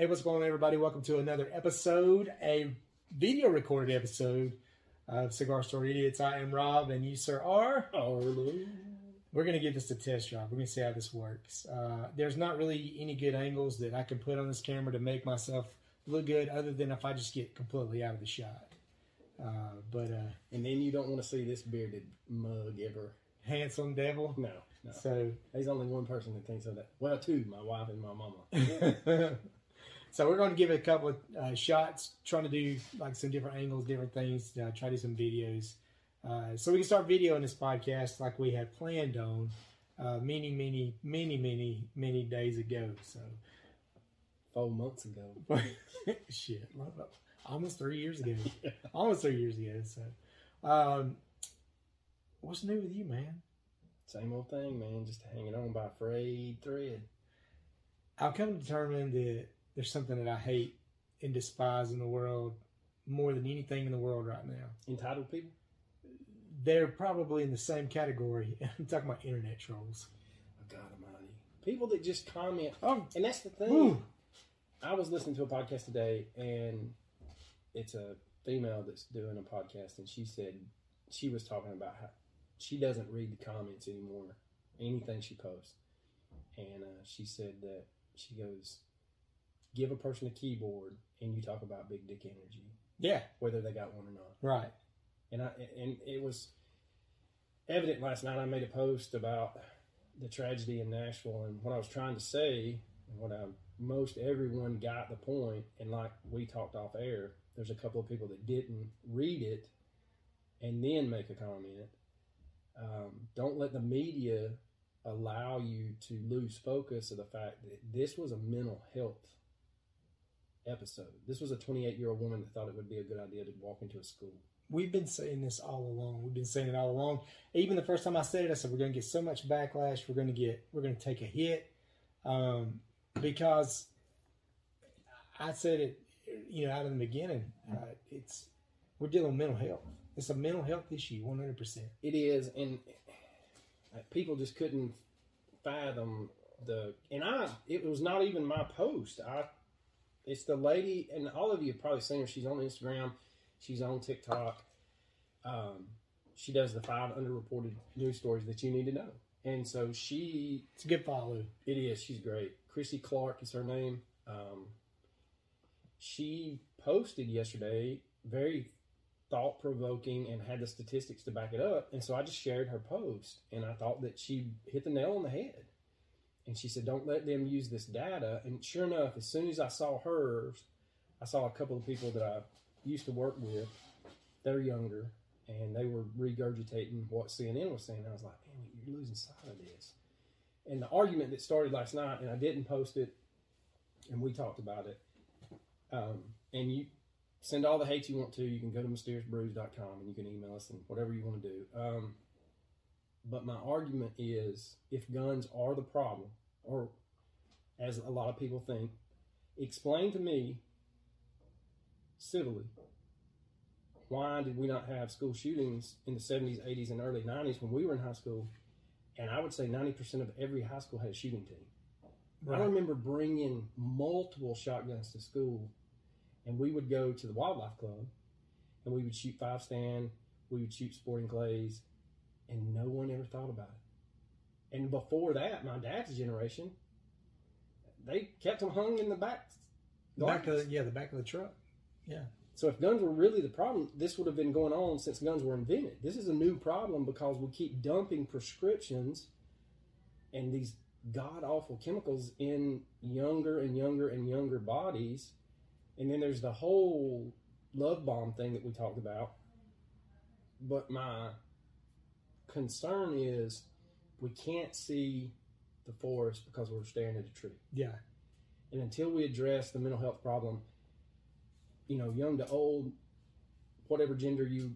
Hey, what's going on, everybody? Welcome to another episode, a video recorded episode of Cigar Store Idiots. I am Rob, and you, sir, are. Arlo. We're going to give this a test drive. We're going to see how this works. Uh, there's not really any good angles that I can put on this camera to make myself look good, other than if I just get completely out of the shot. Uh, but uh, And then you don't want to see this bearded mug ever. handsome devil. No, no. So There's only one person that thinks of that. Well, two, my wife and my mama. so we're going to give it a couple of uh, shots, trying to do like some different angles, different things. Uh, try to do some videos, uh, so we can start videoing this podcast like we had planned on uh, many, many, many, many, many days ago. So Four months ago. shit, almost three years ago, almost three years ago. So, um, what's new with you, man? Same old thing, man. Just hanging on by a frayed thread. I've come to determine that there's something that I hate and despise in the world more than anything in the world right now. Entitled people? They're probably in the same category. I'm talking about internet trolls. Oh, God almighty. People that just comment. Oh, And that's the thing. Ooh. I was listening to a podcast today, and it's a female that's doing a podcast, and she said she was talking about how she doesn't read the comments anymore, anything she posts. And uh, she said that she goes, give a person a keyboard, and you talk about big dick energy, yeah, whether they got one or not. right. And I and it was evident last night. I made a post about the tragedy in Nashville and what I was trying to say, and what I most everyone got the. And like we talked off air, there's a couple of people that didn't read it and then make a comment. Um, don't let the media allow you to lose focus of the fact that this was a mental health episode. This was a 28 year old woman that thought it would be a good idea to walk into a school. We've been saying this all along. We've been saying it all along. Even the first time I said it, I said we're going to get so much backlash. We're going to get. We're going to take a hit um, because I said it. You know, out of the beginning, uh, it's we're dealing with mental health. It's a mental health issue, one hundred percent. It is, and uh, people just couldn't fathom the. And I, it was not even my post. I, it's the lady, and all of you have probably seen her. She's on Instagram, she's on TikTok. Um, she does the five underreported news stories that you need to know, and so she It's a good follow. it is. She's great. Chrissy Clark is her name. Um, she posted yesterday very thought provoking and had the statistics to back it up. And so I just shared her post and I thought that she hit the nail on the head. And she said, Don't let them use this data. And sure enough, as soon as I saw hers, I saw a couple of people that I used to work with. They're younger and they were regurgitating what CNN was saying. I was like, Man, you're losing sight of this and the argument that started last night, and I didn't post it, and we talked about it. Um, and you send all the hate you want to. You can go to mysteriousbrews.com and you can email us and whatever you want to do. Um, but my argument is if guns are the problem, or as a lot of people think, explain to me civilly why did we not have school shootings in the 70s, 80s, and early 90s when we were in high school? And I would say 90% of every high school had a shooting team. I remember bringing multiple shotguns to school, and we would go to the wildlife club, and we would shoot five stand, we would shoot sporting clays, and no one ever thought about it. And before that, my dad's generation, they kept them hung in the back. Back of the, yeah, the back of the truck. Yeah. So if guns were really the problem, this would have been going on since guns were invented. This is a new problem because we keep dumping prescriptions and these god awful chemicals in younger and younger and younger bodies. And then there's the whole love bomb thing that we talked about. But my concern is we can't see the forest because we're staring at a tree. Yeah. And until we address the mental health problem, you know, young to old, whatever gender you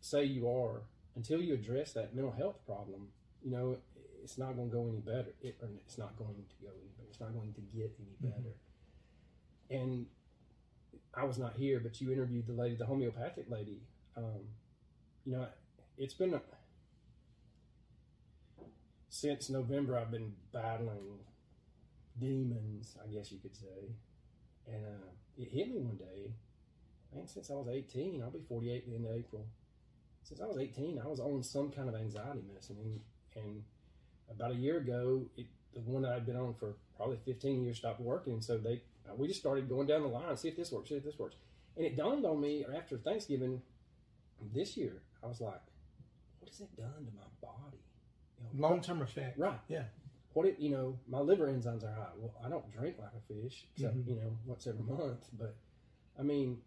say you are, until you address that mental health problem, you know, it's not going to go any better. It, or it's not going to go any better. It's not going to get any better. And I was not here, but you interviewed the lady, the homeopathic lady. Um, you know, it's been a, since November. I've been battling demons, I guess you could say, And uh, it hit me one day. Man, since I was 18, I'll be 48 at the end of April. Since I was 18, I was on some kind of anxiety medicine. And, and about a year ago, it, the one that I'd been on for probably 15 years stopped working. So they, uh, we just started going down the line, see if this works, see if this works. And it dawned on me after Thanksgiving this year, I was like, what has it done to my body? Long term effect. Right. Yeah. What it, you know, my liver enzymes are high. Well, I don't drink like a fish, except Mhm. you know once every month. But I mean,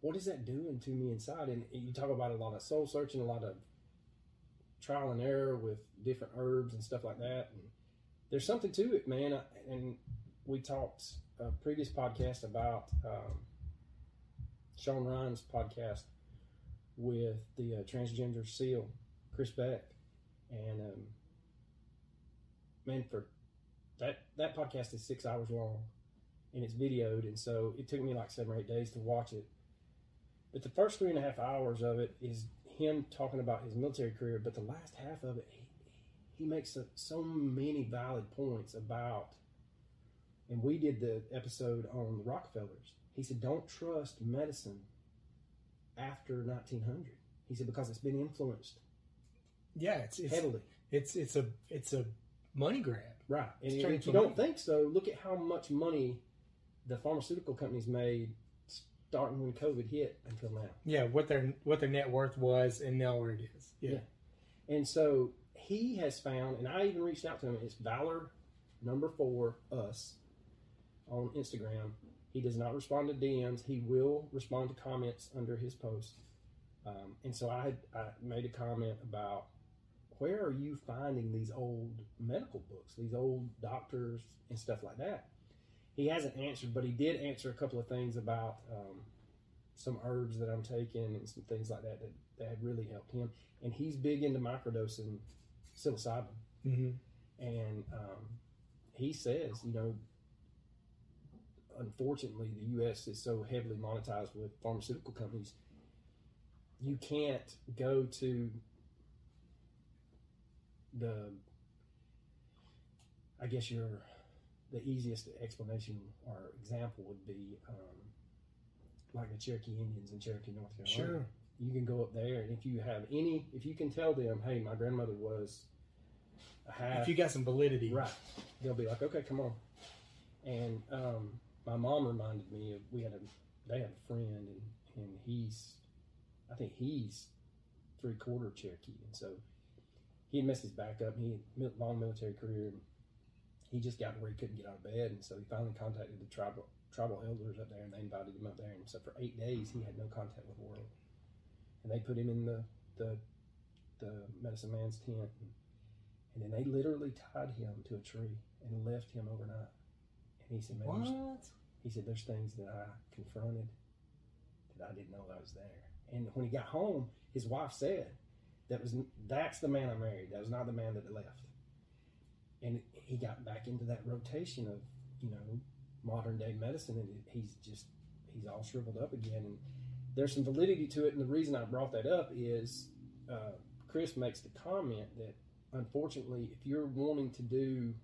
what is that doing to me inside? And you talk about a lot of soul searching, a lot of trial and error with different herbs and stuff like that. And there's something to it, man. I- And we talked a previous podcast about um, Sean Ryan's podcast with the uh, transgender seal, Chris Beck, and um, man, for that that podcast is six hours long, and it's videoed, and so it took me like seven or eight days to watch it. But the first three and a half hours of it is him talking about his military career, but the last half of it, he, he makes so, so many valid points about. And we did the episode on the Rockefellers. He said, "Don't trust medicine after 1900." He said because it's been influenced Yeah. It's it's heavily. it's it's a it's a money grab. Right. And if you for don't think so, look at how much money the pharmaceutical companies made starting when COVID hit until now. Yeah. What their what their net worth was, and now where it is. Yeah. Yeah. And so he has found, and I even reached out to him. It's Valor number four us on Instagram. He does not respond to DMs. He will respond to comments under his post. Um, and so I, I made a comment about where are you finding these old medical books, these old doctors and stuff like that. He hasn't answered, but he did answer a couple of things about um, some herbs that I'm taking and some things like that that, that have really helped him and he's big into microdosing psilocybin. Mm-hmm. And um, he says, you know, unfortunately, the U.S. is so heavily monetized with pharmaceutical companies. You can't go to the, I guess your, the easiest explanation or example would be um, like the Cherokee Indians in Cherokee, North Carolina Sure. you can go up there and if you have any if you can tell them hey my grandmother was a half If you got some validity. right they'll be like okay come on and um, my mom reminded me of we had a they had a friend and, and he's i think he's three quarter cherokee and so he had messed his back up he had long military career. And he just got to where he couldn't get out of bed and so he finally contacted the tribal tribal elders up there and they invited him up there. And so for eight days he had no contact with the world. And they put him in the the, the medicine man's tent and, and then they literally tied him to a tree and left him overnight. And he said man What? he said there's things that i confronted that i didn't know that was there. And when he got home his wife said that was that's the man i married. That was not the man that left. And he got back into that rotation of you know modern day medicine and he's just he's all shriveled up again. And there's some validity to it and the reason i brought that up is uh, chris makes the comment that unfortunately if you're wanting to do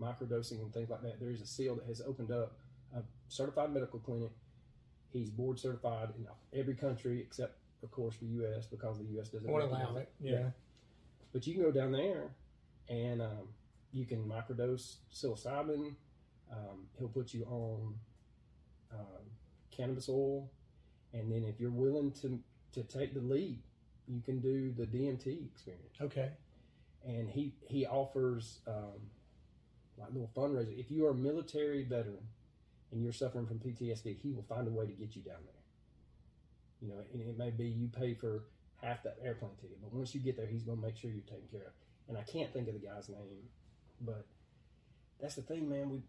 microdosing and things like that there is a seal that has opened up a certified medical clinic. He's board certified in every country except of course the us because the us doesn't Won't allow it. Yeah. but you can go down there and um, you can microdose psilocybin. Um, he'll put you on um, cannabis oil, and then if you're willing to to take the lead, you can do the DMT experience. Okay. And he he offers um, like little fundraiser. If you are a military veteran and you're suffering from PTSD, he will find a way to get you down there. You know, and it may be you pay for half that airplane ticket, but once you get there, he's going to make sure you're taken care of. And I can't think of the guy's name, but that's the thing, man. We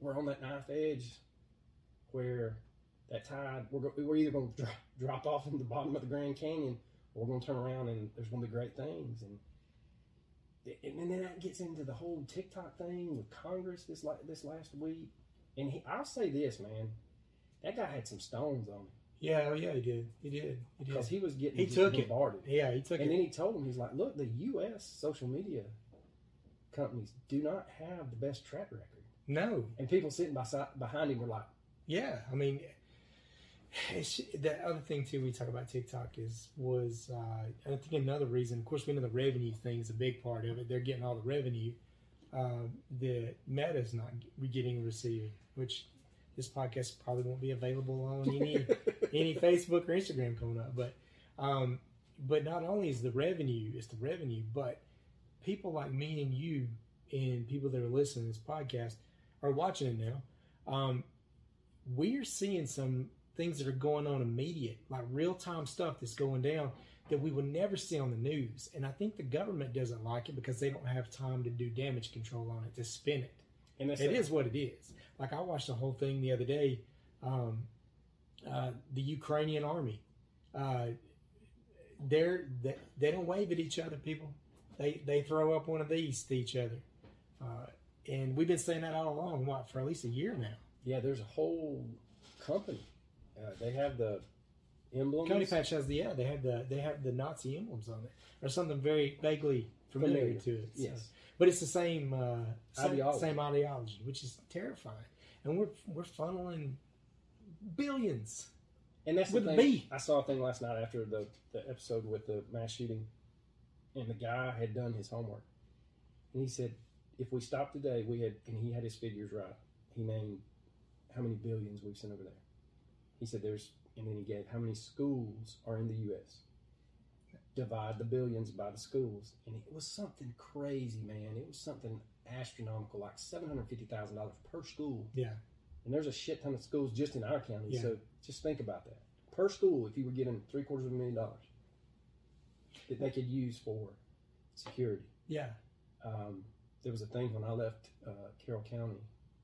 we're on that knife edge where that tide we're we're either going to drop, drop off in the bottom of the Grand Canyon, or we're going to turn around and there's going to be great things. And and then that gets into the whole TikTok thing with Congress this like this last week. And he, I'll say this, man, that guy had some stones on him Yeah. Oh, yeah. He did. He did. He did. because he was getting He took it. yeah. He took And it. And then he told him, he's like, look, the U.S. social media companies do not have the best track record. no. And people sitting beside, behind him were like, Yeah, I mean, it's, the other thing too we talk about TikTok is was uh, I think another reason. Of course, we know the revenue thing is a big part of it. They're getting all the revenue. Uh, the Meta's not getting receiving, which this podcast probably won't be available on any any Facebook or Instagram coming up. But um, but not only is the revenue, it's the revenue, but people like me and you and people that are listening to this podcast are watching it now. Um, we're seeing some things that are going on immediate, like real time stuff that's going down that we would never see on the news. And I think the government doesn't like it because they don't have time to do damage control on it to spin it. And it is what it is. Like I watched the whole thing the other day. Um, uh, the Ukrainian army, uh, they're they, they don't wave at each other. People, they they throw up one of these to each other, uh, and we've been saying that all along. What for at least a year now? Yeah, there's a whole company. Uh, they have the emblems. County Patch has the yeah. They have the they have the Nazi emblems on it, or something very vaguely familiar, familiar. to it. Yes, so. but it's the same uh, same, ideology. same ideology, which is terrifying. And we're we're funneling billions. And that's the thing. B. I saw a thing last night after the, the episode with the mass shooting, and the guy had done his homework, and he said, if we stopped today, we had, and he had his figures right. He named how many billions we've sent over there. He said there's, and then he gave how many schools are in the U.S. Divide the billions by the schools, and it was something crazy, man. It was something astronomical, like seven hundred fifty thousand dollars per school. Yeah. And there's a shit ton of schools just in our county. Yeah. So just think about that. Per school, if you were getting three quarters of a million dollars that they could use for security. Yeah. Um, there was a thing when I left uh, Carroll County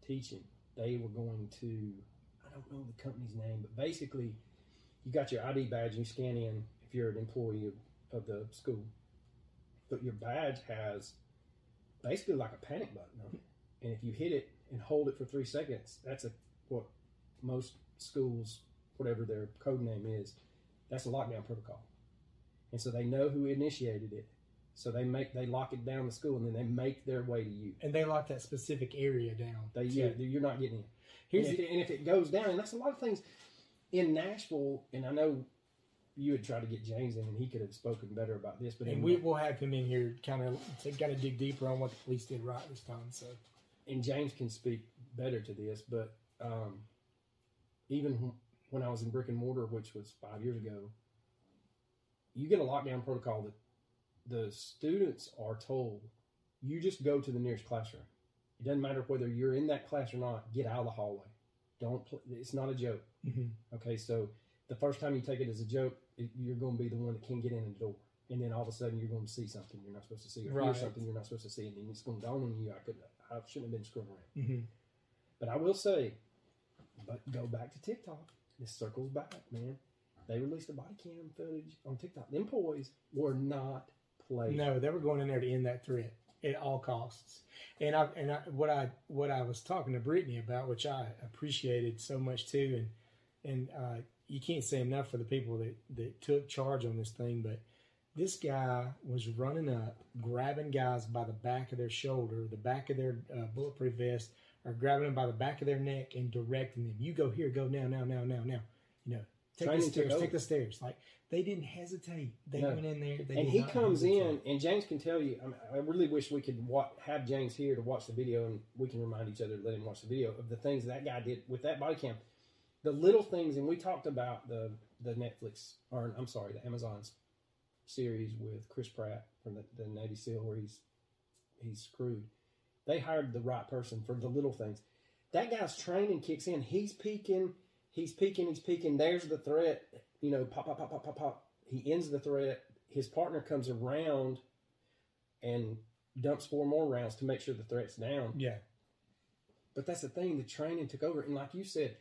teaching, they were going to, I don't know the company's name, but basically, you got your ID badge and you scan in if you're an employee of, of the school. But your badge has basically like a panic button on it. And if you hit it and hold it for three seconds, that's a what most schools, whatever their code name is, that's a lockdown protocol. And so they know who initiated it. So they make they lock it down the school and then they make their way to you. And they lock that specific area down. They yeah, you're not getting in. Here's and if, it, and if it goes down, and that's a lot of things in Nashville, and I know you had tried to get James in, and he could have spoken better about this. But and we will have him in here, kind of to kind of dig deeper on what the police did right this time. So, and James can speak better to this, but um, even when I was in brick and mortar, which was five years ago, you get a lockdown protocol that the students are told you just go to the nearest classroom. It doesn't matter whether you're in that class or not. Get out of the hallway. Don't. Play, it's not a joke. Mm-hmm. Okay, so the first time you take it as a joke, it, you're going to be the one that can't get in the door. And then all of a sudden, you're going to see something you're not supposed to see, or right. hear something you're not supposed to see, and then it's going to dawn on you. I could, I shouldn't have been screwing around. Mm-hmm. But I will say, but go back to TikTok. This circles back, man. They released the body cam footage on TikTok. Them boys were not playing. No, they were going in there to end that threat at all costs. And I and I, what I what I was talking to Brittany about, which I appreciated so much too, and and uh, you can't say enough for the people that, that took charge on this thing, but this guy was running up, grabbing guys by the back of their shoulder, the back of their uh, bulletproof vest, or grabbing them by the back of their neck and directing them. You go here, go now, now, now, now, now. You know, take Training the stairs, take the stairs. Like they didn't hesitate. They no. went in there. and he comes hesitate. in, and James can tell you. I, mean, I really wish we could wa- have James here to watch the video, and we can remind each other to let him watch the video of the things that guy did with that body cam the little things, and we talked about the the Netflix or I'm sorry, the Amazon's series with Chris Pratt from the, the Navy SEAL where he's he's screwed. They hired the right person for the little things. That guy's training kicks in. He's peeking, he's peeking, he's peeking. There's the threat. You know, pop, pop, pop, pop, pop, pop. He ends the threat. His partner comes around and dumps four more rounds to make sure the threat's down. Yeah. But that's the thing. The training took over, and like you said,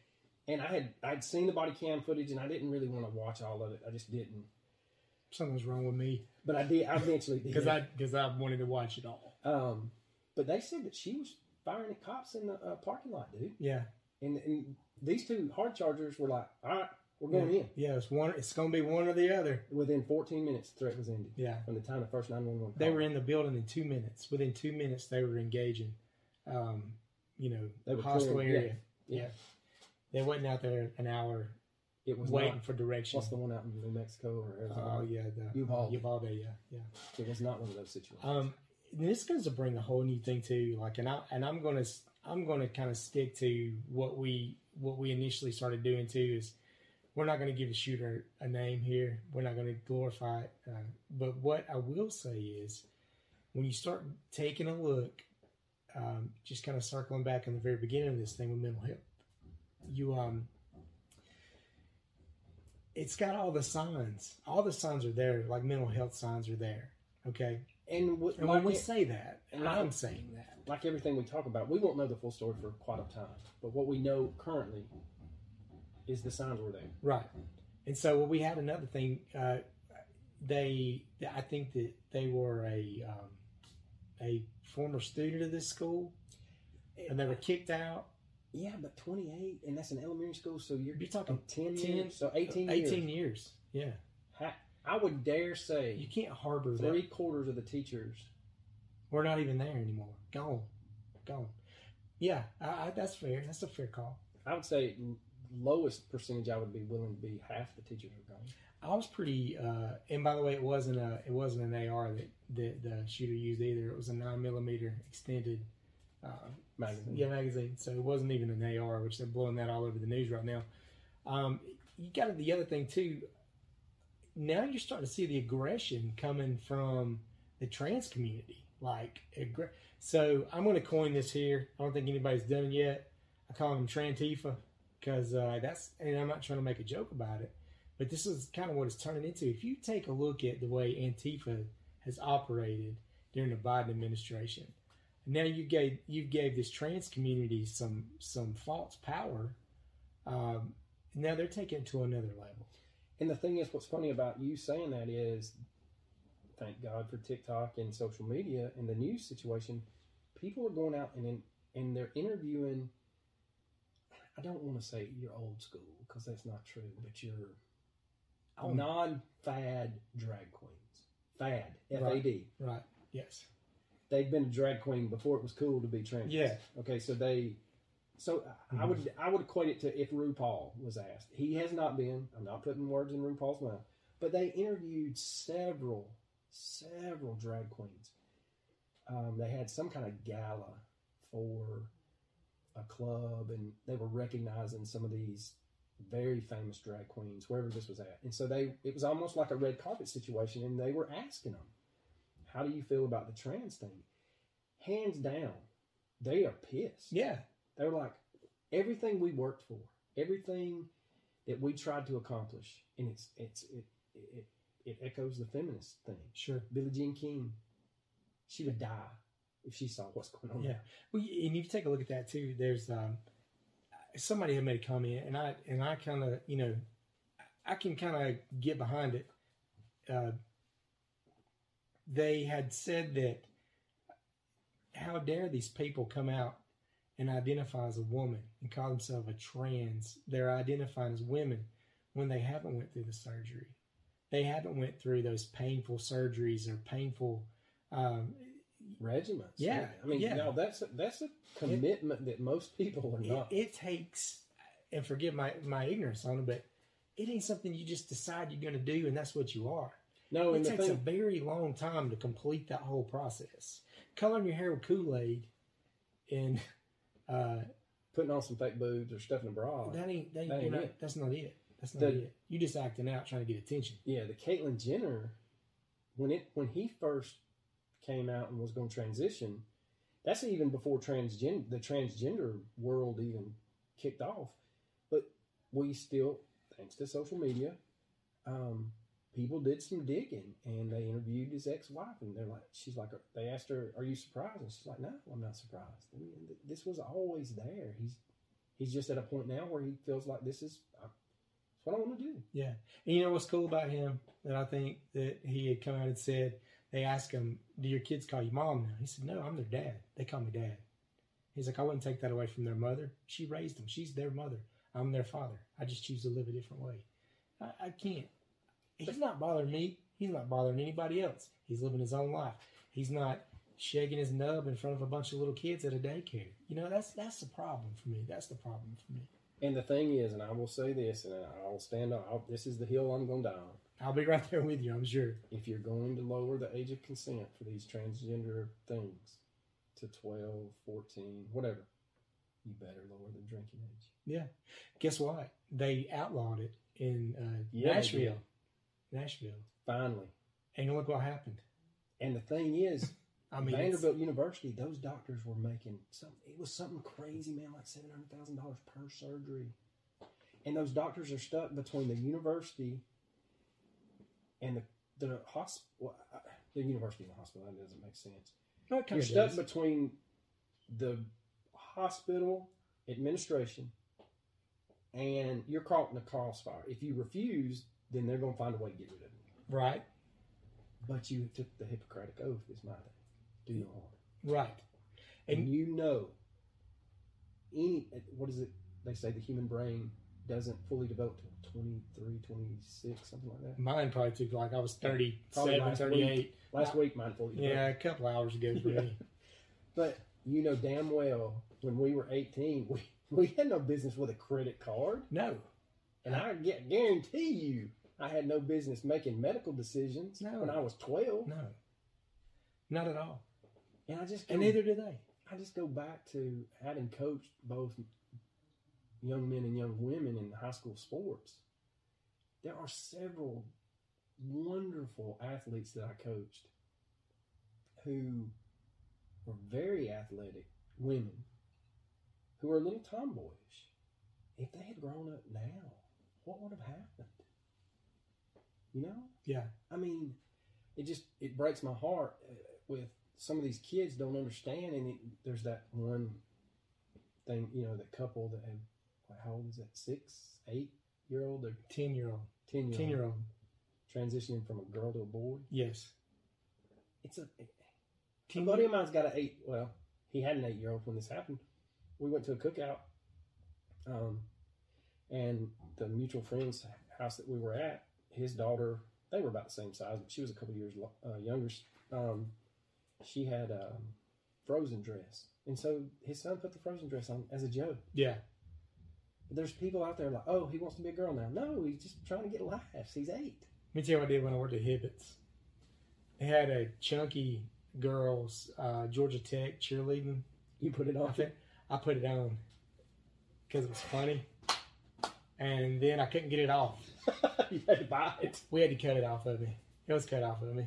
and I had I'd seen the body cam footage, and I didn't really want to watch all of it. I just didn't. Something's wrong with me. But I did. I eventually did because I because I wanted to watch it all. Um, but they said that she was firing at cops in the uh, parking lot, dude. Yeah. And, and these two hard chargers were like, all right, we're going yeah. in. Yeah, it's one. It's going to be one or the other. Within 14 minutes, the threat was ended. Yeah. From the time the first 911 They were in the building in two minutes. Within two minutes, they were engaging. Um, you know, they hostile clearing, area. Yeah. yeah. They wasn't out there an hour It was waiting not. for direction. What's the one out in New Mexico or Arizona? Oh yeah, the Uvalde. Uvalde, yeah, yeah. It was not one of those situations. Um, this goes to bring a whole new thing too. Like, and I and I'm gonna I'm gonna kind of stick to what we what we initially started doing too is we're not gonna give the shooter a name here. We're not gonna glorify it. Uh, but what I will say is when you start taking a look, um, just kind of circling back in the very beginning of this thing with mental health, you um. It's got all the signs. All the signs are there. Like mental health signs are there. Okay. and w- And like, when we it- say that, and I'm like- saying that. like everything we talk about, we won't know the full story for quite a time. But what we know currently is the signs were there. Right. And so well, we had another thing. Uh, they, I think that they were a um, a former student of this school, and they were kicked out. Yeah, but 28, and that's an elementary school, so you're, You're talking 10, 10, years, so 18, 18 years. years. Yeah. I would dare say You can't harbor three that. quarters of the teachers. We're not even there anymore. Gone. Gone. Yeah, I, I, that's fair. That's a fair call. I would say lowest percentage I would be willing to be half the teachers are gone. I was pretty, uh, and by the way, it wasn't a, it wasn't an AR that, that the shooter used either. It was a nine millimeter extended, uh, Magazine. yeah, magazine. So it wasn't even an AR, which they're blowing that all over the news right now. Um, you got the other thing too. Now you're starting to see the aggression coming from the trans community. Like, aggr- so I'm going to coin this here. I don't think anybody's done it yet. I call them Trantifa because uh, that's, and I'm not trying to make a joke about it, but this is kind of what it's turning into. If you take a look at the way Antifa has operated during the Biden administration, now you gave you gave this trans community some some false power. Um, now they're taking it to another level. And the thing is, what's funny about you saying that is, thank God for TikTok and social media and the news situation. People are going out and in, and they're interviewing. I don't want to say you're old school because that's not true, but you're Oh. non-fad drag queens. Fad, F-A-D. Right. Right? Yes. They've been a drag queen before it was cool to be trans. Yeah. Okay, so they, so I would I would equate it to if RuPaul was asked. He has not been. I'm not putting words in RuPaul's mouth, but they interviewed several several drag queens. Um, they had some kind of gala for a club, and they were recognizing some of these very famous drag queens wherever this was at. And so they it was almost like a red carpet situation, and they were asking them, "How do you feel about the trans thing?" Hands down, they are pissed. Yeah. They're like, everything we worked for, everything that we tried to accomplish, and it's it's it it, it echoes the feminist thing. Sure. Billie Jean King, she would die if she saw what's going on. Yeah. Well, and you take a look at that too. There's um, somebody had made a comment, and I and I kind of you know, I can kind of get behind it. Uh, they had said that how dare these people come out and identify as a woman and call themselves a trans? They're identifying as women when they haven't went through the surgery. They haven't went through those painful surgeries or painful. Um, regiments. Yeah, I mean, yeah. no, that's a, that's a commitment that most people are it, not. it takes and forgive my my ignorance on it but it ain't something you just decide you're going to do and that's what you are no, it takes a very long time to complete that whole process. Coloring your hair with kool-aid and uh putting on some fake boobs or stuffing a bra. that ain't that, ain't not, that's not it. That's not The- it. You just acting out trying to get attention. Yeah, the Caitlyn Jenner, when it when he first came out and was going to transition, that's even before transgen the transgender world even kicked off. But we still, thanks to social media, um, people did some digging and they interviewed his ex-wife and they're like, she's like, they asked her, "Are you surprised?" And she's like, "No, I'm not surprised. I mean, this was always there. He's he's just at a point now where he feels like this is." Uh, what I want to do. yeah and you know what's cool about him that i think that he had come out and said they asked him do your kids call you mom now he said no i'm their dad they call me dad he's like i wouldn't take that away from their mother she raised them she's their mother i'm their father i just choose to live a different way i, I can't he's not bothering me he's not bothering anybody else he's living his own life he's not shaking his nub in front of a bunch of little kids at a daycare you know that's that's the problem for me that's the problem for me And the thing is, and I will say this, and I'll stand up. I'll, this is the hill I'm going to die on. I'll be right there with you. I'm sure. If you're going to lower the age of consent for these transgender things to 12, 14, whatever, you better lower the drinking age. Yeah. Guess what? They outlawed it in uh, Yeah, Nashville. Nashville. Finally. And look what happened. And the thing is, I mean, Vanderbilt University, those doctors were making some. It was something crazy, man, like seven hundred thousand dollars per surgery. And those doctors are stuck between the university and the the hospital. Uh, the university and the hospital. That doesn't make sense. no, it You're stuck does. between the hospital administration and you're caught in the crossfire. If you refuse, then they're going to find a way to get rid of you. right. But you took the Hippocratic Oath, is my thing. Do no harm. Right. And, And- you know, any, what is it? They say the human brain doesn't fully develop till 23, 26, something like that. Mine probably took like I was Probably 37, last 38. Last week, mine fully developed. Yeah, a couple hours ago for Yeah. me. But you know damn well when we were 18, we, we had no business with a credit card. No. And I guarantee you, I had no business making medical decisions No. when I was 12. No. Not at all. And I just go, And neither do they. I just go back to having coached both young men and young women in high school sports. There are several wonderful athletes that I coached who were very athletic women who are a little tomboyish. If they had grown up now, what would have happened? You know? Yeah. I mean, it just it breaks my heart uh, with some of these kids don't understand, and it, there's that one thing, you know, the couple that have what, how old is that? Six, eight year old, or 10 year old. ten year 10 year old. transitioning from a girl to a boy. Yes. It's a a 10 buddy of mine's got an eight. Well, he had an eight year old when this happened. We went to a cookout, um, and the mutual friend's house that we were at, his daughter, they were about the same size, but she was a couple years uh, younger. Um, she had a frozen dress, and so his son put the frozen dress on as a joke. Yeah. But there's people out there like, oh, he wants to be a girl now. No, he's just trying to get laughs. He's eight. Let me tell you what I did when I worked at Hibbett's. They had a chunky girls uh, Georgia Tech cheerleading You put it on. outfit. I put it on because it was funny, and then I couldn't get it off. you had to buy it. We had to cut it off of me. It was cut off of me,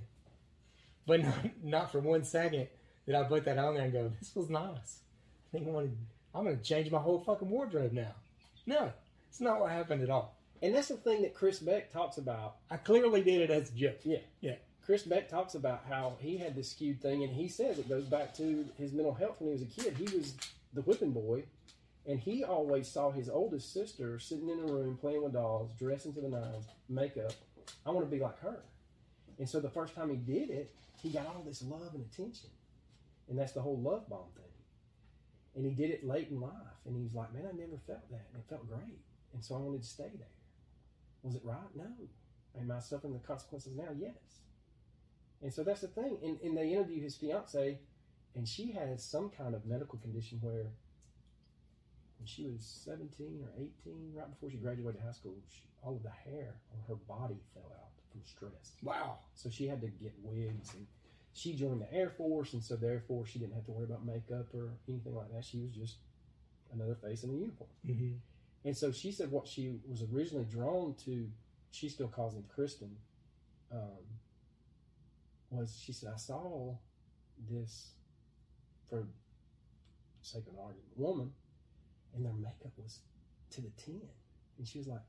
but not, not for one second did I put that on there and go, "This was nice." I think I wanted, I'm going to change my whole fucking wardrobe now. No, it's not what happened at all. And that's the thing that Chris Beck talks about I clearly did it as a joke. Yeah. Yeah. Chris Beck talks about how he had this skewed thing, and he says it goes back to his mental health when he was a kid. He was the whipping boy, and he always saw his oldest sister sitting in a room playing with dolls, dressing to the nines, makeup. I want to be like her. And so the first time he did it, he got all this love and attention. And that's the whole love bomb thing. And he did it late in life, and he was like, Man, I never felt that. And it felt great. And so I wanted to stay there. Was it right? No. Am I suffering the consequences now? Yes. And so that's the thing. And, and they interview his fiance, and she has some kind of medical condition where when she was 17 or 18, right before she graduated high school, she, all of the hair on her body fell out from stress. Wow. So she had to get wigs, and she joined the Air Force, and so therefore she didn't have to worry about makeup or anything like that. She was just another face in a uniform. hmm And so she said what she was originally drawn to, she still calls him Kristen, um, was she said, I saw this, for sake of an argument, woman, and their makeup was to the 10. And she was like,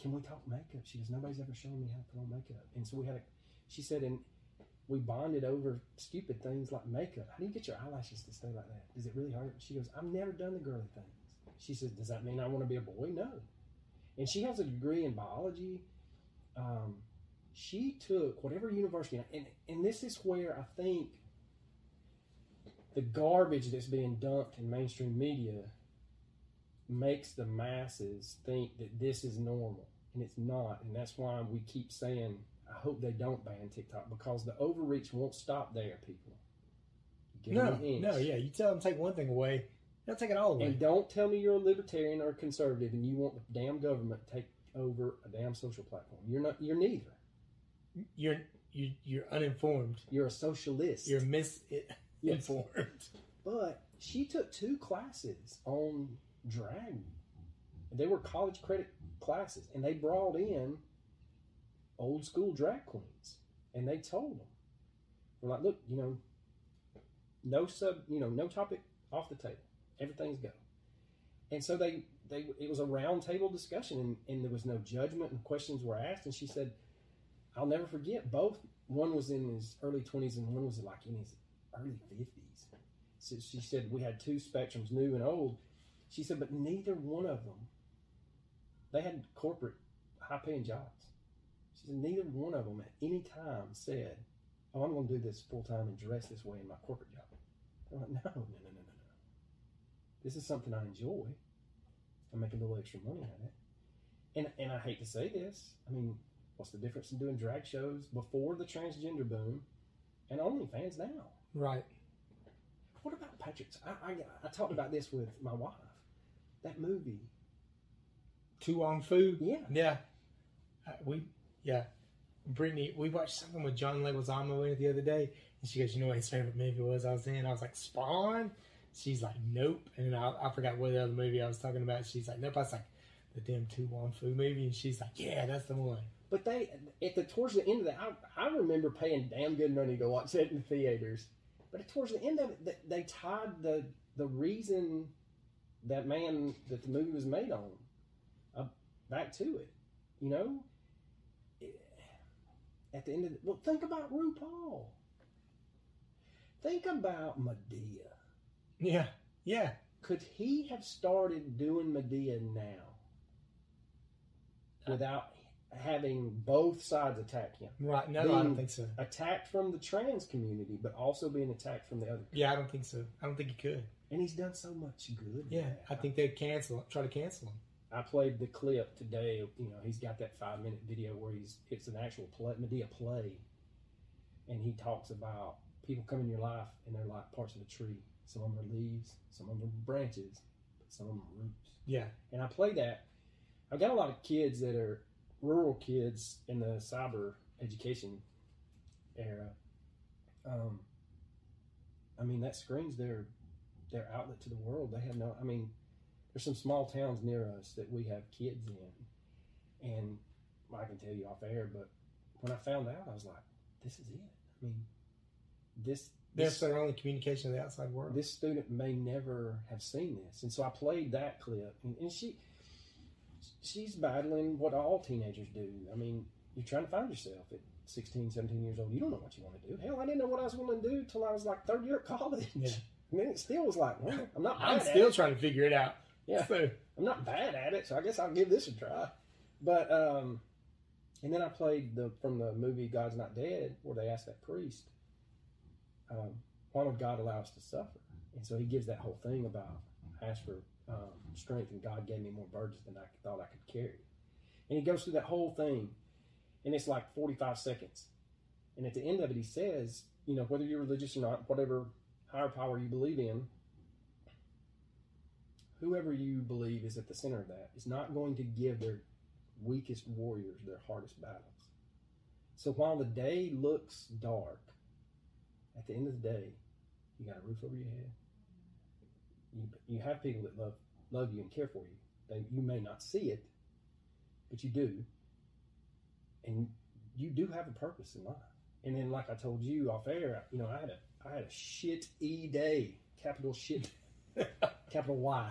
Can we talk makeup? She goes, Nobody's ever shown me how to put on makeup. And so we had a, she said, and we bonded over stupid things like makeup. How do you get your eyelashes to stay like that? Does it really hurt? She goes, I've never done the girly things. She says, Does that mean I want to be a boy? No. And she has a degree in biology. Um, she took whatever university, and, and this is where I think the garbage that's being dumped in mainstream media makes the masses think that this is normal, and it's not. And that's why we keep saying, I hope they don't ban TikTok because the overreach won't stop there, people. Give No, no, yeah. You tell them take one thing away, They'll take it all away. And don't tell me you're a libertarian or a conservative and you want the damn government to take over a damn social platform. You're not. You're neither. You're you, you're uninformed. You're a socialist. You're misinformed. Yes. But she took two classes on drag. They were college credit classes, and they brought in old school drag queens, and they told them, "We're like, look, you know, no sub, you know, no topic off the table. Everything's go." And so they they it was a round table discussion, and, and there was no judgment, and questions were asked, and she said, "I'll never forget both. One was in his early twenties, and one was like in his early fifties. So she said we had two spectrums, new and old. She said, but neither one of them, they had corporate high paying jobs. She said, neither one of them at any time said, oh, I'm going to do this full time and dress this way in my corporate job. I'm like, no, no, no, no, no, no. This is something I enjoy. I make a little extra money at it. And, and I hate to say this. I mean, what's the difference in doing drag shows before the transgender boom and OnlyFans now? Right. What about Patrick's? I, I, I talked about this with my wife. That movie. To Wong Foo. Yeah. Yeah. Uh, we yeah. Brittany, we watched something with John Leguizamo in it the other day, and she goes, "You know what his favorite movie was?" I was in. I was like, "Spawn." She's like, "Nope," and I, I forgot what other movie I was talking about. She's like, "Nope." I was like, "The damn To Wong Foo movie," and she's like, "Yeah, that's the one." But they at the towards the end of that, I, I remember paying damn good money to watch it in the theaters. But towards the end of it, they, they tied the the reason that man that the movie was made on uh, back to it. You know, at the end of the, well, think about RuPaul. Think about Madea. Yeah, yeah. Could he have started doing Madea now without having both sides attack him? Right. No, I don't think so. Attacked from the trans community, but also being attacked from the other. Yeah, I don't think so. I don't think he could. And he's done so much good. Yeah, I think they'd cancel, try to cancel him. I played the clip today. You know, he's got that five minute video where he's it's an actual play, Madea play, and he talks about people come in your life and they're like parts of a tree. Some of them are leaves, some of them are branches, but some of them are roots. Yeah, And I play that. I've got a lot of kids that are rural kids in the cyber education era. Um, I mean, that screen's their their outlet to the world. They have no. I mean, there's some small towns near us that we have kids in, and I can tell you off air. But when I found out, I was like, "This is it." I mean, this that's their only communication to the outside world. this student may never have seen this, and so I played that clip, and, and she she's battling what all teenagers do. I mean, you're trying to find yourself at 16, 17 years old. You don't know what you want to do. Hell, I didn't know what I was going to do till I was like third year at college. Yeah. And then it still was like, well, I'm not. I'm still trying to figure it out. Yeah. So, I'm not bad at it, so I guess I'll give this a try. But um, and then I played the from the movie God's Not Dead, where they asked that priest, um, "Why would God allow us to suffer?" And so he gives that whole thing about ask for um, strength, and God gave me more burdens than I thought I could carry. And he goes through that whole thing, and it's like 45 seconds. And at the end of it, he says, you know, whether you're religious or not, whatever higher power you believe in, whoever you believe is at the center of that is not going to give their weakest warriors their hardest battles. So while the day looks dark, at the end of the day, you got a roof over your head. You, you have people that love love you and care for you. They, you may not see it, but you do. And you do have a purpose in life. And then, like I told you off air, you know, I had a I had a shit e day, capital shit, capital Y.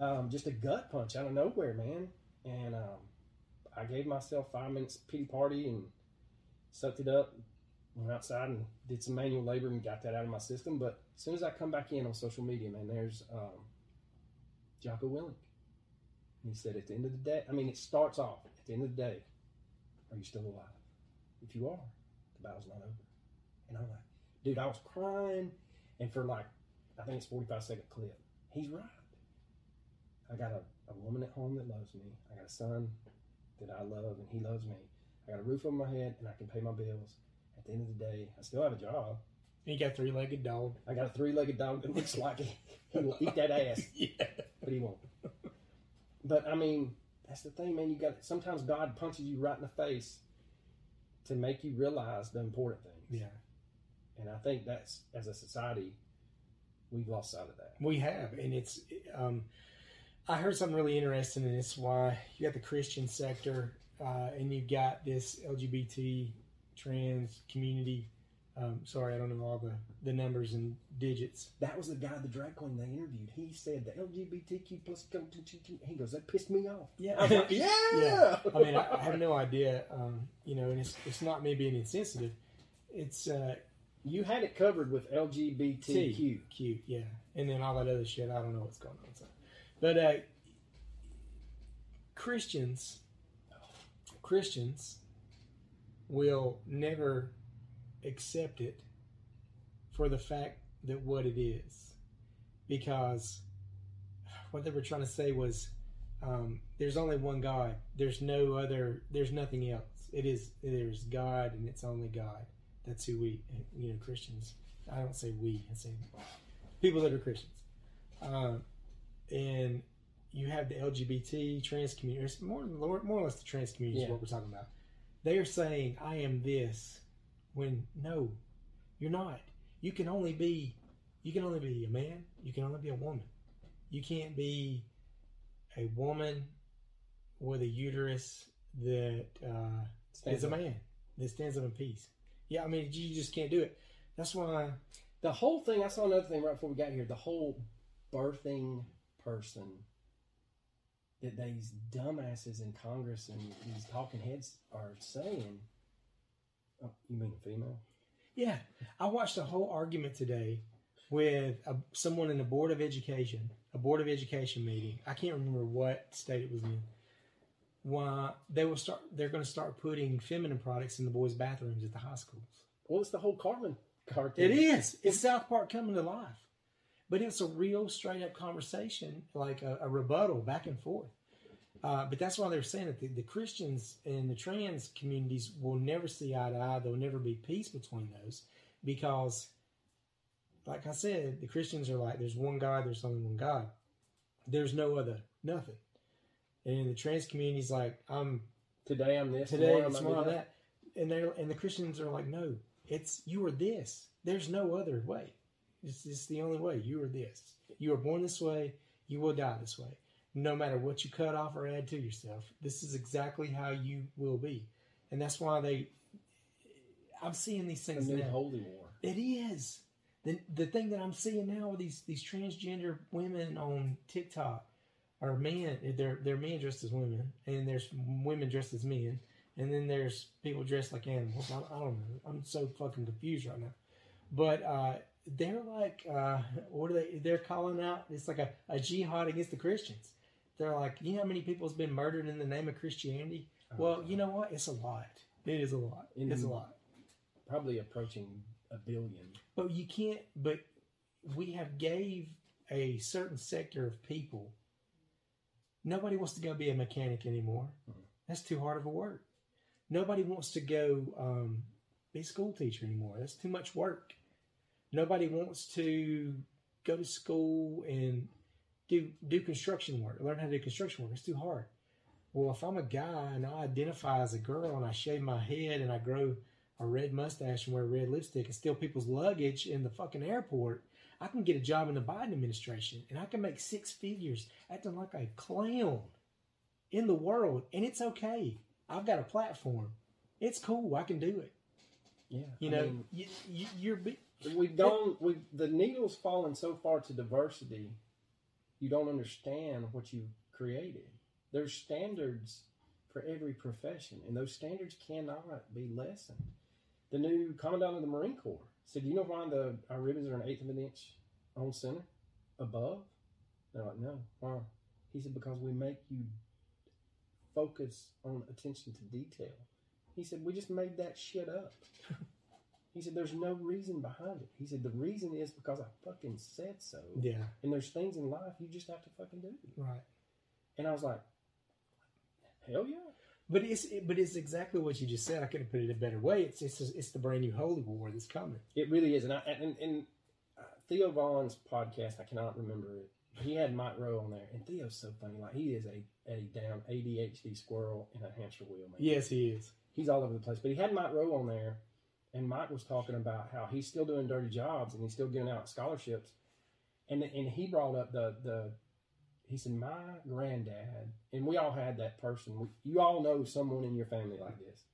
Um, just a gut punch out of nowhere, man. And um, I gave myself five minutes pity party and sucked it up. Went outside and did some manual labor and got that out of my system. But as soon as I come back in on social media, man, there's um, Jocko Willink. And he said, at the end of the day, I mean, it starts off at the end of the day, are you still alive? If you are, the battle's not over. And I'm like, dude, I was crying. And for like, I think it's 45 second clip. He's right. I got a, a woman at home that loves me. I got a son that I love and he loves me. I got a roof over my head and I can pay my bills. At the end of the day, I still have a job. You got a three legged dog. I got a three legged dog that looks like he, he will eat that ass, Yeah. but he won't. But I mean, that's the thing, man. You got sometimes God punches you right in the face to make you realize the important things. Yeah. And I think that's as a society, we've lost sight of that. We have, and it's. Um, I heard something really interesting, and it's why you got the Christian sector, uh, and you've got this LGBT trans community. Um, sorry, I don't know all the, the numbers and digits. That was the guy, the drag queen they interviewed. He said the LGBTQ plus. He goes, that pissed me off. Yeah. I like, yeah. Yeah. I mean, I, I have no idea. Um, you know, and it's it's not me being insensitive. It's uh, You had it covered with LGBTQ. cute, yeah, and then all that other shit. I don't know what's going on. So. But uh, Christians, Christians will never accept it for the fact that what it is, because what they were trying to say was um, there's only one God. There's no other. There's nothing else. It is. There's God, and it's only God. That's who we, you know, Christians. I don't say we. I say people that are Christians. Um, and you have the LGBT trans community. It's more, more or less the trans community is what we're talking about. They are saying, "I am this," when no, you're not. You can only be, you can only be a man. You can only be a woman. You can't be a woman with a uterus that uh, is a man that stands up in peace. Yeah, I mean, you just can't do it. That's why. The whole thing, I saw another thing right before we got here. The whole birthing person that these dumbasses in Congress and these talking heads are saying. Oh, you mean a female? Yeah, I watched a whole argument today with a, someone in the board of education, a board of education meeting. I can't remember what state it was in. Why they will start? They're going to start putting feminine products in the boys' bathrooms at the high schools. Well, it's the whole Cartman cartoon. It is. It's South Park coming to life, but it's a real straight up conversation, like a, a rebuttal back and forth. Uh, but that's why they're saying that the, the Christians and the trans communities will never see eye to eye. There'll never be peace between those because, like I said, the Christians are like, there's one God, there's only one God. There's no other, nothing. And the trans community's like, I'm Today I'm this. today, tomorrow, tomorrow, might be that. And they and the Christians are like, no, it's you are this. There's no other way. It's, it's the only way. You are this. You are born this way. You will die this way. No matter what you cut off or add to yourself, this is exactly how you will be. And that's why they. I'm seeing these things now. holy war. It is. The, the thing that I'm seeing now with these, these transgender women on TikTok are men. They're they're men dressed as women, and there's women dressed as men, and then there's people dressed like animals. I, I don't know. I'm so fucking confused right now. But uh, they're like, uh, what are they? They're calling out. It's like a, a jihad against the Christians. They're like, you know how many people's been murdered in the name of Christianity? Well, you know what? It's a lot. It is a lot. It's a lot. Probably approaching a billion. But you can't. But we have gave a certain sector of people. Nobody wants to go be a mechanic anymore. That's too hard of a work. Nobody wants to go um, be a school teacher anymore. That's too much work. Nobody wants to go to school and do do construction work. Learn how to do construction work. It's too hard. Well, if I'm a guy and I identify as a girl and I shave my head and I grow a red mustache and wear red lipstick and steal people's luggage in the fucking airport, I can get a job in the Biden administration and I can make six figures acting like a clown in the world. And it's okay. I've got a platform. It's cool. I can do it. Yeah. You I know, mean, you, you, you're. we've gone. We the needle's fallen so far to diversity. You don't understand what you've created. There's standards for every profession, and those standards cannot be lessened. The new commandant of the Marine Corps said, "You know why the our ribbons are an eighth of an inch on center above?" They're like, "No, why?" He said, "Because we make you focus on attention to detail." He said, "We just made that shit up." He said, "There's no reason behind it." He said, "The reason is because I fucking said so." Yeah, And there's things in life you just have to fucking do. right. And I was like, "Hell yeah!" But it's but it's exactly what you just said. I couldn't put it a better way. It's it's it's the brand new holy war that's coming. It really is, and I, and, and uh, Theo Von's podcast, I cannot remember it. He had Mike Rowe on there, and Theo's so funny. Like he is a a down ADHD squirrel in a hamster wheel, man. Yes, he is. He's all over the place. But he had Mike Rowe on there, and Mike was talking about how he's still doing dirty jobs and he's still giving out scholarships, and and he brought up the the he said my granddad, and we all had that person. We, you all know someone in your family like this.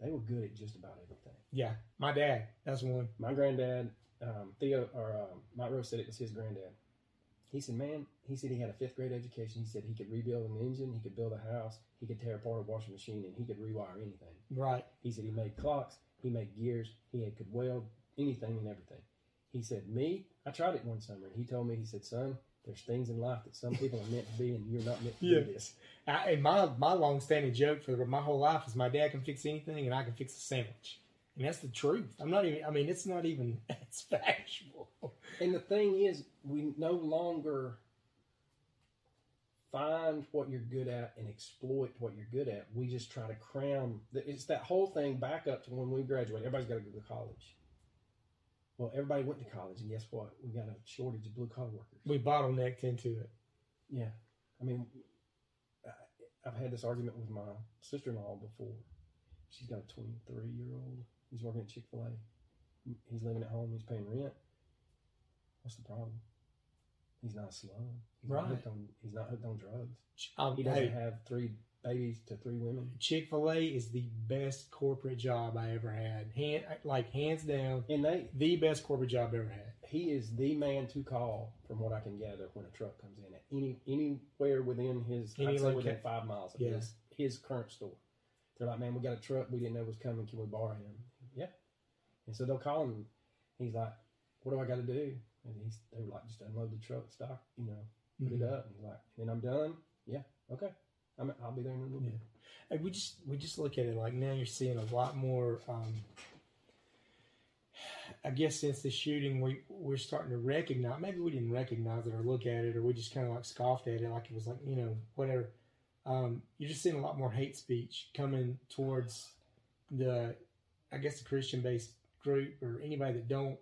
They were good at just about everything. Yeah, my dad. That's one. My granddad, um, Theo or um, Mike Rowe said it was his granddad. He said, "Man," he said he had a fifth grade education. He said he could rebuild an engine, he could build a house, he could tear apart a washing machine, and he could rewire anything. Right. He said he made clocks, he made gears, he had, could weld anything and everything. He said, "Me, I tried it one summer, and he told me, he said, son, there's things in life that some people are meant to be, and you're not meant to Yeah. do this." I, and my my long standing joke for my whole life is my dad can fix anything and I can fix a sandwich, and that's the truth. I'm not even. I mean, it's not even. It's factual. And the thing is, we no longer find what you're good at and exploit what you're good at. We just try to cram. It's that whole thing back up to when we graduate. Everybody's got to go to college. Well, everybody went to college, and guess what? We got a shortage of blue collar workers. We bottlenecked into it. Yeah, I mean, I've had this argument with my sister in law before. She's got a 23 year old. He's working at Chick fil A. He's living at home. He's paying rent. What's the problem? He's not slow. He's Right. not hooked on. He's not hooked on drugs. Um, He doesn't hey, have three babies to three women. Chick Fil A is the best corporate job I ever had. Hand like hands down, And they, the best corporate job I ever had. he is the man to call, from what I can gather, when a truck comes in at any anywhere within his, Any I'd say within five miles of Yeah. his, his current store. They're like, man, we got a truck we didn't know was coming. Can we borrow him? Yeah. And so they'll call him. He's like, what do I got to do? And he's they were like, just unload the truck, stock, you know, put it mm-hmm. up. And he's like, and then I'm done. Yeah, okay. I'm, I'll be there in a little bit. And we just we just look at it like now you're seeing a lot more. Um, I guess since the shooting, we we're starting to recognize. Maybe we didn't recognize it or look at it, or we just kind of like scoffed at it, like it was like you know whatever. Um, you're just seeing a lot more hate speech coming towards the, I guess the Christian based group or anybody that don't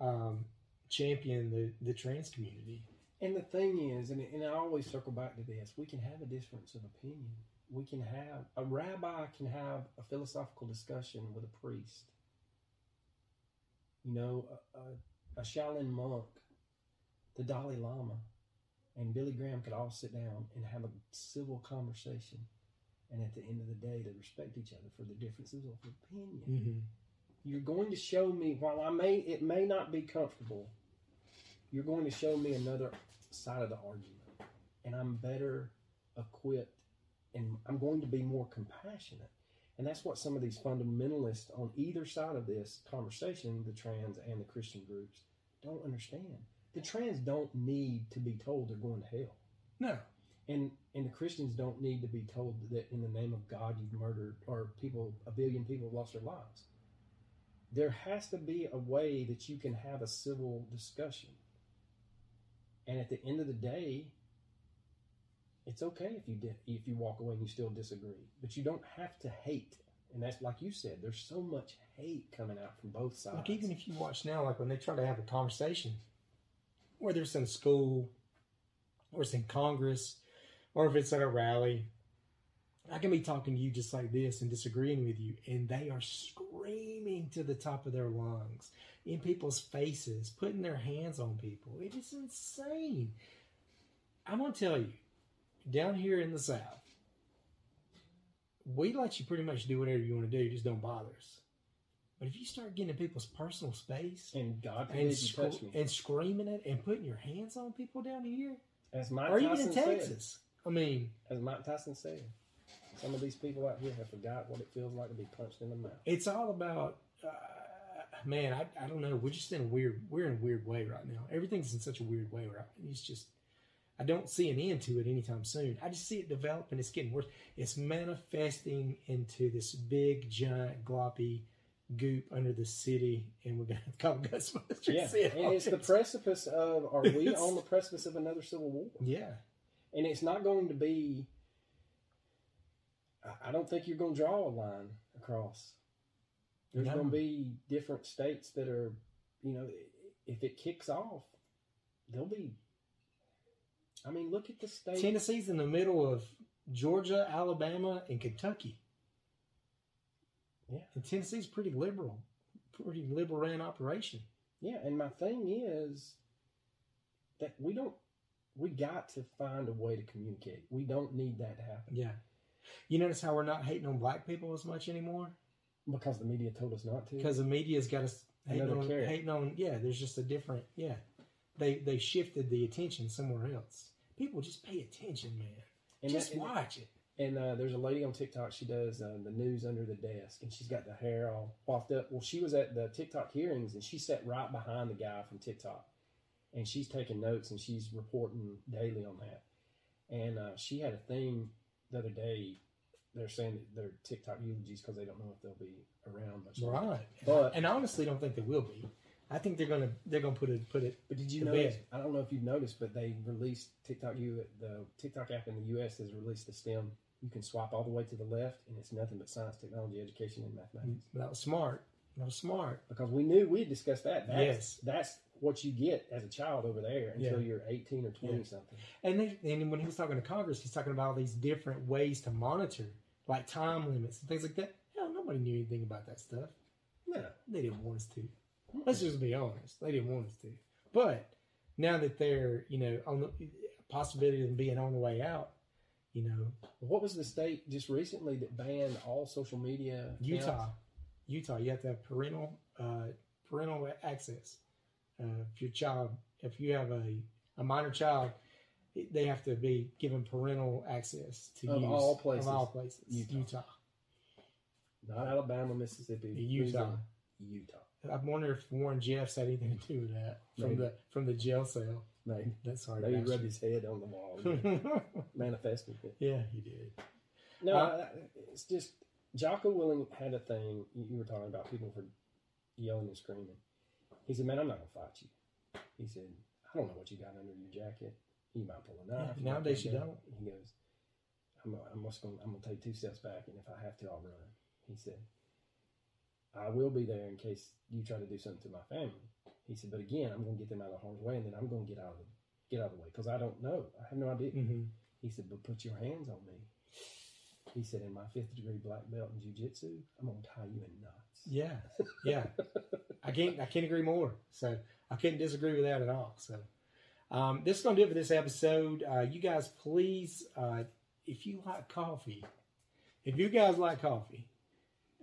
um, champion the the trans community. And the thing is, and, and I always circle back to this, we can have a difference of opinion. We can have, a rabbi can have a philosophical discussion with a priest. You know, a, a, a Shaolin monk, the Dalai Lama, and Billy Graham could all sit down and have a civil conversation. And at the end of the day, they respect each other for the differences of opinion Mm-hmm. you're going to show me while I may it may not be comfortable, you're going to show me another side of the argument. And I'm better equipped and I'm going to be more compassionate. And that's what some of these fundamentalists on either side of this conversation, the trans and the Christian groups, don't understand. The trans don't need to be told they're going to hell. No, And and the Christians don't need to be told that in the name of God you've murdered or people a billion people have lost their lives. There has to be a way that you can have a civil discussion. And at the end of the day, it's okay if you di- if you walk away and you still disagree, but you don't have to hate. And that's like you said, there's so much hate coming out from both sides. Like even if you watch now, like when they try to have a conversation, whether it's in school, or it's in Congress, or if it's at a rally, I can be talking to you just like this and disagreeing with you, and they are screaming to the top of their lungs in people's faces, putting their hands on people. It is insane. I'm gonna tell you, down here in the South, we let you pretty much do whatever you want to do, just don't bother us. But if you start getting in people's personal space and God and, sc- and screaming it and putting your hands on people down here, As Mike or even Tyson in said, Texas, I mean, as Mike Tyson said, some of these people out here have forgot what it feels like to be punched in the mouth. it's all about. Uh, man, I, I don't know. We're just in a weird. We're in a weird way right now. Everything's in such a weird way right. Now. It's just. I don't see an end to it anytime soon. I just see it developing. It's getting worse. It's manifesting into this big, giant, gloppy goop under the city, and we're gonna have to call Ghostbusters. Yeah, See it and it's the precipice of. Are we on the precipice of another civil war? yeah. And it's not going to be. I- don't think you're going to draw a line across. There's No. going to be different states that are, you know, if it kicks off, there'll be. I mean, look at the state. Tennessee's in the middle of Georgia, Alabama, and Kentucky. Yeah. And Tennessee's pretty liberal, pretty liberal ran operation. Yeah, and my thing is that we don't. We got to find a way to communicate. We don't need that to happen Yeah. You notice how we're not hating on black people as much anymore because the media told us not to. because the media's got us hating Another on, carrot. hating on. Yeah, there's just a different. Yeah, they they shifted the attention somewhere else. People just pay attention, man. and just that- and- watch it. And uh, there's a lady on TikTok. She does uh, the news under the desk, and she's got the hair all coiffed up. Well, she was at the TikTok hearings, and she sat right behind the guy from TikTok, and she's taking notes and she's reporting daily on that. And uh, she had a thing the other day. They're saying that they're TikTok eulogies because they don't know if they'll be around much. longer. Right. But- and I honestly don't think they will be. I think they're gonna they're gonna put it put it. But did you notice? bed. I don't know if you've noticed, but they released TikTok. You the TikTok app in the U.S. has released the STEM. You can swipe all the way to the left, and it's nothing but science, technology, education, and mathematics. That was smart. That was smart. Because we knew we discussed that. That's, Yes. that's what you get as a child over there until Yeah. you're 18 or 20 Yeah. something. And they, and when he was talking to Congress, he's talking about all these different ways to monitor, like time limits and things like that. Hell, nobody knew anything about that stuff. No, They didn't want us to. Let's just be honest. They didn't want us to. But now that they're, you know, on the possibility of them being on the way out, you know, what was the state just recently that banned all social media? accounts? Utah, Utah, you have to have parental uh, parental access. Uh, if your child, if you have a, a minor child, they have to be given parental access to Of use all places. Of all places, Utah. Utah. Not Alabama, Mississippi, Utah. Utah. I wonder if Warren Jeffs had anything to do with that from Maybe. the from the jail cell. Maybe, That's hard. maybe he rubbed his head on the wall, manifested it. yeah, he did. No, Uh, I- it's just Jocko Willink had a thing. You you were talking about people for yelling and screaming. He said, "Man, I'm not gonna fight you." He said, "I don't know what you got under your jacket. You might pull a knife. Yeah, nowadays you don't. He goes, "I'm, I'm just gonna, I'm gonna take two steps back, and if I have to, I'll run." He said, "I will be there in case you try to do something to my family." He said, "But again, I'm gonna get them out of harm's way, and then I'm gonna get out of the, get out of the way because I don't know. I have no idea." hmm He said, but put your hands on me. He said, in my fifth degree black belt in jujitsu, I'm gonna tie you in knots. Yeah, yeah. I can't I can't agree more. So I couldn't disagree with that at all. So um, this is gonna do it for this episode. Uh, you guys, please, uh, if you like coffee, if you guys like coffee,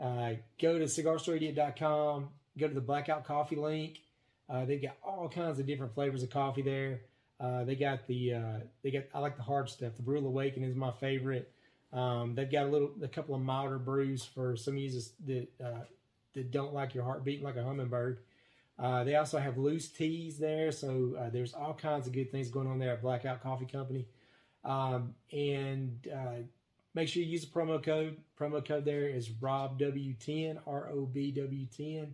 uh, go to cigarstoreidiot.com. Go to the Blackout Coffee link. Uh, they've got all kinds of different flavors of coffee there. Uh, they got the uh, they got I like the hard stuff. The Brewel Awakening is my favorite. Um, they've got a little a couple of milder brews for some you that that don't like your heart beating like a hummingbird. Uh, they also have loose teas there, so uh, there's all kinds of good things going on there at Blackout Coffee Company. Um, and uh, make sure you use the promo code. Promo code there is RobW10, R O B W 10,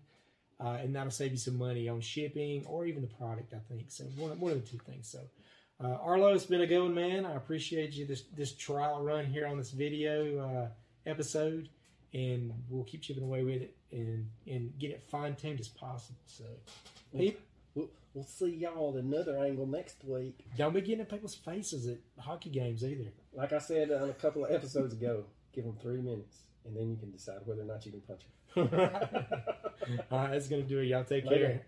uh, and that'll save you some money on shipping or even the product. I think so. One, one of the two things. So. Uh, Arlo, it's been a good one, man. I appreciate you this this trial run here on this video uh, episode, and we'll keep chipping away with it and and get it fine tuned as possible. So, peop- We'll, we'll see y'all at another angle next week. don't be getting in people's faces at hockey games either. Like I said on a couple of episodes ago, give them three minutes, and then you can decide whether or not you can punch them. All right, that's gonna do it. Y'all take Later. care.